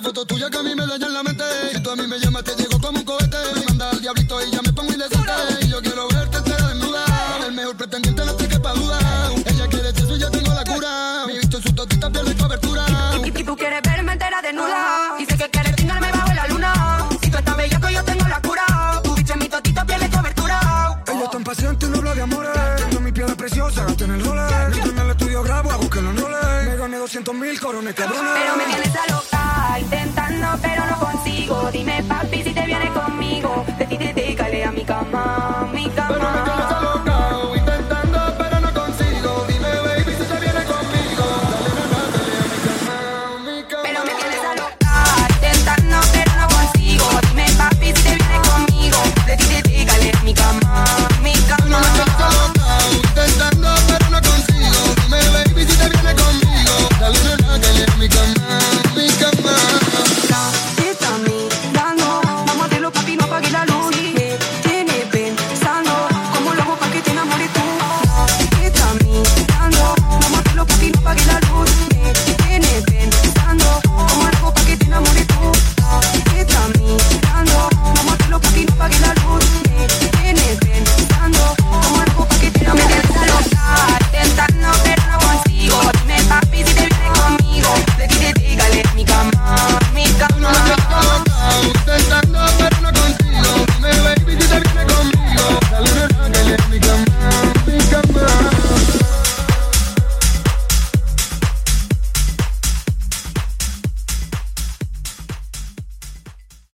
fotos tuyas que a mí me dañan la mente. Si tú a mí me llamas, te llego como un cohete. Me manda al diablito y ya me pongo indecente. Y yo quiero verte entera desnuda. El mejor pretendiente no te quepa duda. Ella quiere sexo y yo tengo la cura. Mi visto en su totita pierde cobertura. Y tú quieres verme entera desnuda. Dice que quieres chingarme bajo la luna. Si tú estás bella, que yo tengo la cura. Tu bicho en mi totito pierde cobertura. Ella es tan paciente y no habla de amores. Tengo mi piedra preciosa, gasto en el roller. Mientras en el estudio grabo, hago que lo. Me gané 200 mil corones, cabrones. Pero me tienes a loca, intentando, pero no consigo. Dime, papi, si te vienes conmigo. Decídete, cale a mi cama, a mi cama.